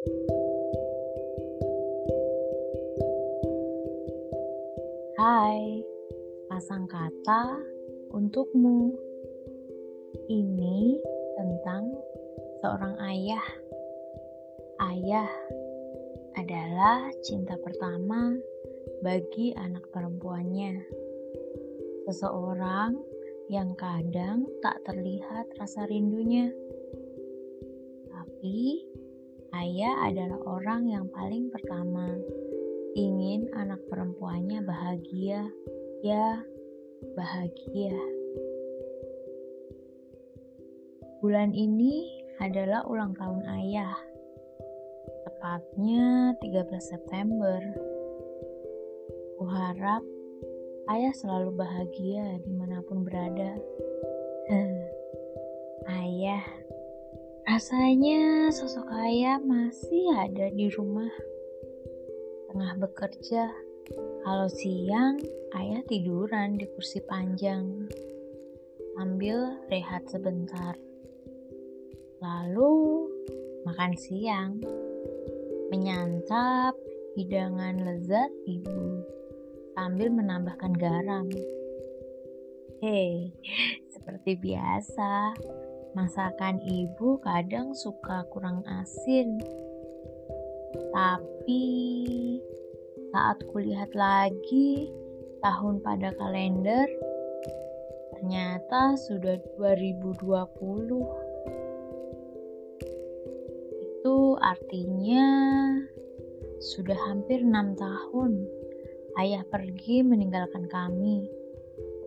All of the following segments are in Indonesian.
Hai, pasang kata untukmu. Ini tentang seorang ayah. Ayah adalah cinta pertama bagi anak perempuannya. Seseorang yang kadang tak terlihat rasa rindunya. Tapi ayah adalah orang yang paling pertama ingin anak perempuannya bahagia, ya bahagia. Bulan ini adalah ulang tahun ayah, tepatnya 13 September. Kuharap ayah selalu bahagia di mana pun berada. Rasanya sosok ayah masih ada di rumah tengah bekerja. Kalau siang, ayah tiduran di kursi panjang sambil rehat sebentar. Lalu makan siang, menyantap hidangan lezat ibu sambil menambahkan garam. Hei, seperti biasa, masakan ibu kadang suka kurang asin tapi saat kulihat lagi tahun pada kalender, ternyata sudah 2020. Itu artinya sudah hampir enam tahun ayah pergi meninggalkan kami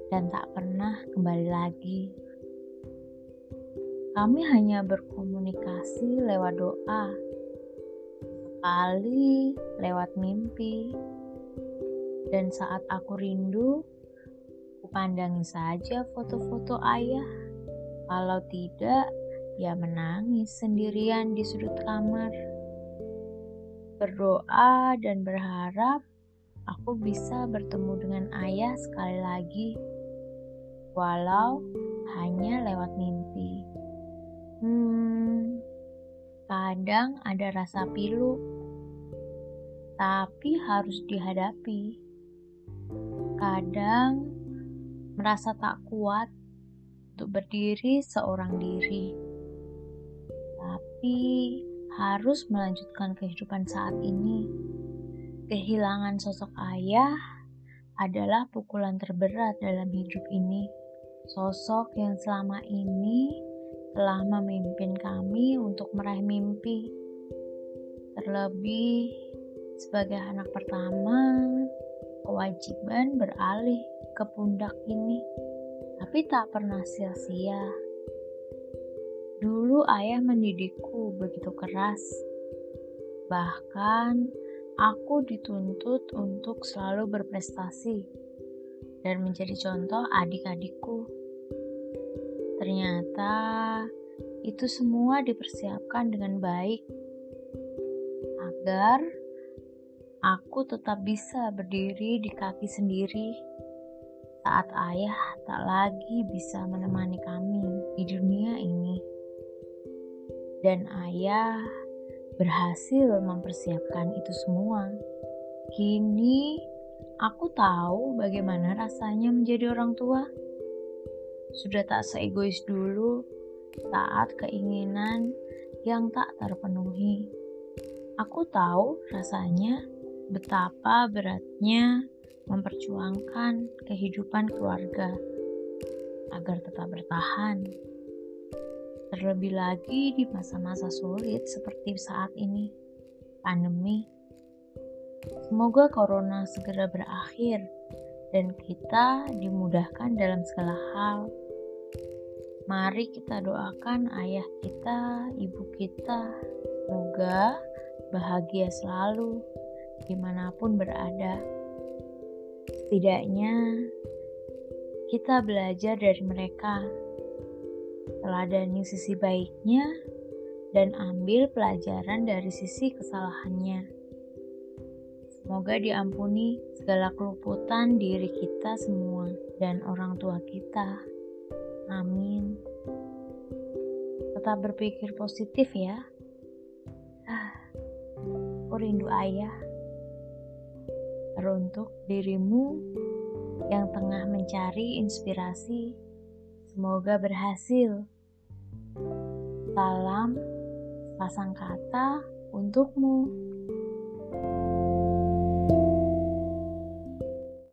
dan tak pernah kembali lagi. Kami hanya berkomunikasi lewat doa sekali lewat mimpi. Dan saat aku rindu, kupandangi saja foto-foto ayah. Kalau tidak, ya menangis sendirian di sudut kamar. Berdoa dan berharap aku bisa bertemu dengan ayah sekali lagi, walau hanya lewat mimpi. Hmm, kadang ada rasa pilu tapi harus dihadapi. Kadang merasa tak kuat untuk berdiri seorang diri, tapi harus melanjutkan kehidupan saat ini. Kehilangan sosok ayah adalah pukulan terberat dalam hidup ini. Sosok yang selama ini telah memimpin kami untuk meraih mimpi. Terlebih sebagai anak pertama, kewajiban beralih ke pundak ini, tapi tak pernah sia-sia. Dulu ayah mendidikku begitu keras, bahkan aku dituntut untuk selalu berprestasi dan menjadi contoh adik-adikku. Ternyata itu semua dipersiapkan dengan baik agar aku tetap bisa berdiri di kaki sendiri saat ayah tak lagi bisa menemani kami di dunia ini. Dan ayah berhasil mempersiapkan itu semua. Kini aku tahu bagaimana rasanya menjadi orang tua. Sudah tak seegois dulu saat keinginan yang tak terpenuhi. Aku tahu rasanya betapa beratnya memperjuangkan kehidupan keluarga agar tetap bertahan. Terlebih lagi di masa-masa sulit seperti saat ini, pandemi. Semoga corona segera berakhir dan kita dimudahkan dalam segala hal. Mari kita doakan ayah kita, ibu kita, semoga bahagia selalu di mana pun berada. Setidaknya kita belajar dari mereka, teladani sisi baiknya, dan ambil pelajaran dari sisi kesalahannya. Semoga diampuni segala keluputan diri kita semua dan orang tua kita. Amin. Tetap berpikir positif ya. Ah. Aku rindu ayah. Teruntuk dirimu yang tengah mencari inspirasi, semoga berhasil. Salam pasang kata untukmu.